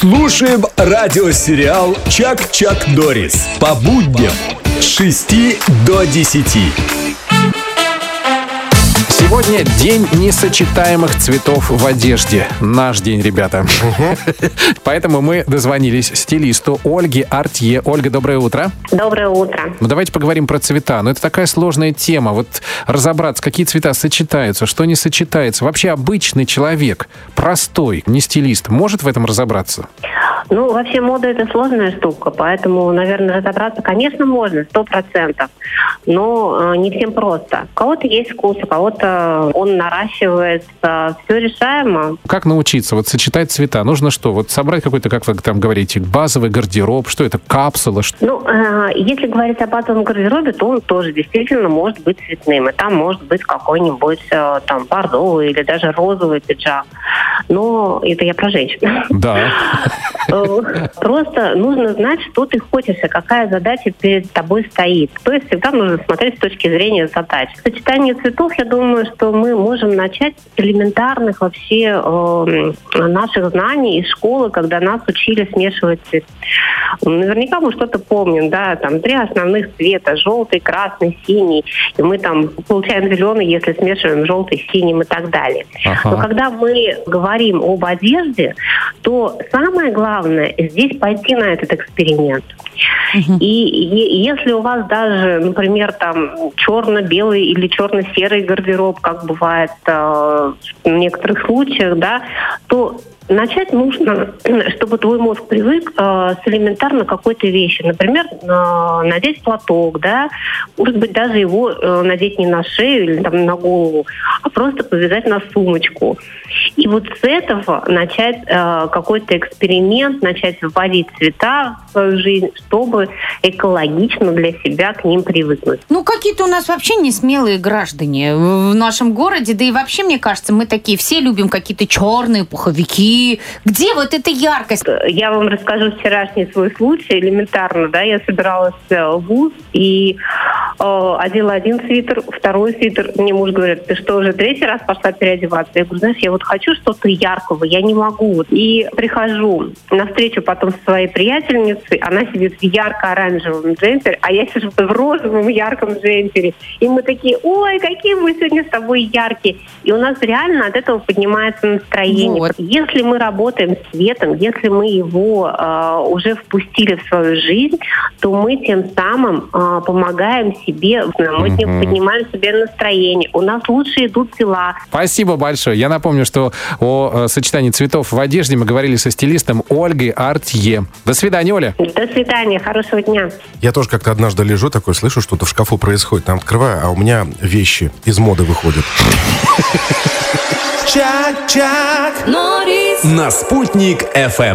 Слушаем радиосериал «Чак-Чак Дорис» по будням с 6 до 10. Сегодня день несочетаемых цветов в одежде. Наш день, ребята. Поэтому мы дозвонились стилисту Ольге Артье. Ольга, доброе утро. Доброе утро. Ну, давайте поговорим про цвета. Ну, это такая сложная тема. Вот разобраться, какие цвета сочетаются, что не сочетается. Вообще обычный человек, простой, не стилист, может в этом разобраться? Ну, вообще мода это сложная штука, поэтому, наверное, разобраться, конечно, можно, сто процентов, но э, не всем просто. У кого-то есть вкус, у кого-то он наращивается, все решаемо. Как научиться вот сочетать цвета? Нужно что? Вот собрать какой-то, как вы там говорите, базовый гардероб, что это, капсула? Что? Ну, э, если говорить о базовом гардеробе, то он тоже действительно может быть цветным, и там может быть какой-нибудь э, там бордовый или даже розовый пиджак. Но это я про женщин. Да. Э, Просто нужно знать, что ты хочешь, и какая задача перед тобой стоит. То есть всегда нужно смотреть с точки зрения задач. Сочетание цветов, я думаю, что мы можем начать с элементарных вообще э, наших знаний из школы, когда нас учили смешивать цвет. Наверняка мы что-то помним, да, там три основных цвета, желтый, красный, синий, и мы там получаем зеленый, если смешиваем желтый с синим и так далее. Ага. Но когда мы говорим об одежде, то самое главное здесь пойти на этот эксперимент. И, е- если у вас даже, например, там черно-белый или черно-серый гардероб, как бывает э, в некоторых случаях, да, то начать нужно, чтобы твой мозг привык э, с элементарно какой-то вещи. Например, э, надеть платок, да, может быть, даже его э, надеть не на шею или там на голову, а просто повязать на сумочку. И вот с этого начать э, какой-то эксперимент, начать вводить цвета в свою жизнь, чтобы экологично для себя к ним привыкнуть. Ну, какие-то у нас вообще не смелые граждане в нашем городе. Да и вообще, мне кажется, мы такие все любим какие-то черные пуховики. Где вот эта яркость? Я вам расскажу вчерашний свой случай, элементарно, да, я собиралась в ВУЗ и одела один свитер, второй свитер. Мне муж говорит, ты что, уже третий раз пошла переодеваться? Я говорю, знаешь, я вот хочу что-то яркого, я не могу. И прихожу на встречу потом со своей приятельницей, она сидит в ярко-оранжевом джемпере, а я сижу в розовом ярком джемпере. И мы такие, ой, какие мы сегодня с тобой яркие. И у нас реально от этого поднимается настроение. Вот. Если мы работаем с цветом, если мы его э, уже впустили в свою жизнь, то мы тем самым э, помогаем себе, мы тем поднимаем себе настроение. У нас лучше идут дела. Спасибо большое. Я напомню, что о э, сочетании цветов в одежде мы говорили со стилистом Ольгой Артье. До свидания, Оля. До свидания, хорошего дня. Я тоже как-то однажды лежу такой, слышу, что-то в шкафу происходит. Там открываю, а у меня вещи из моды выходят. Чак-Чак. На «Спутник FM».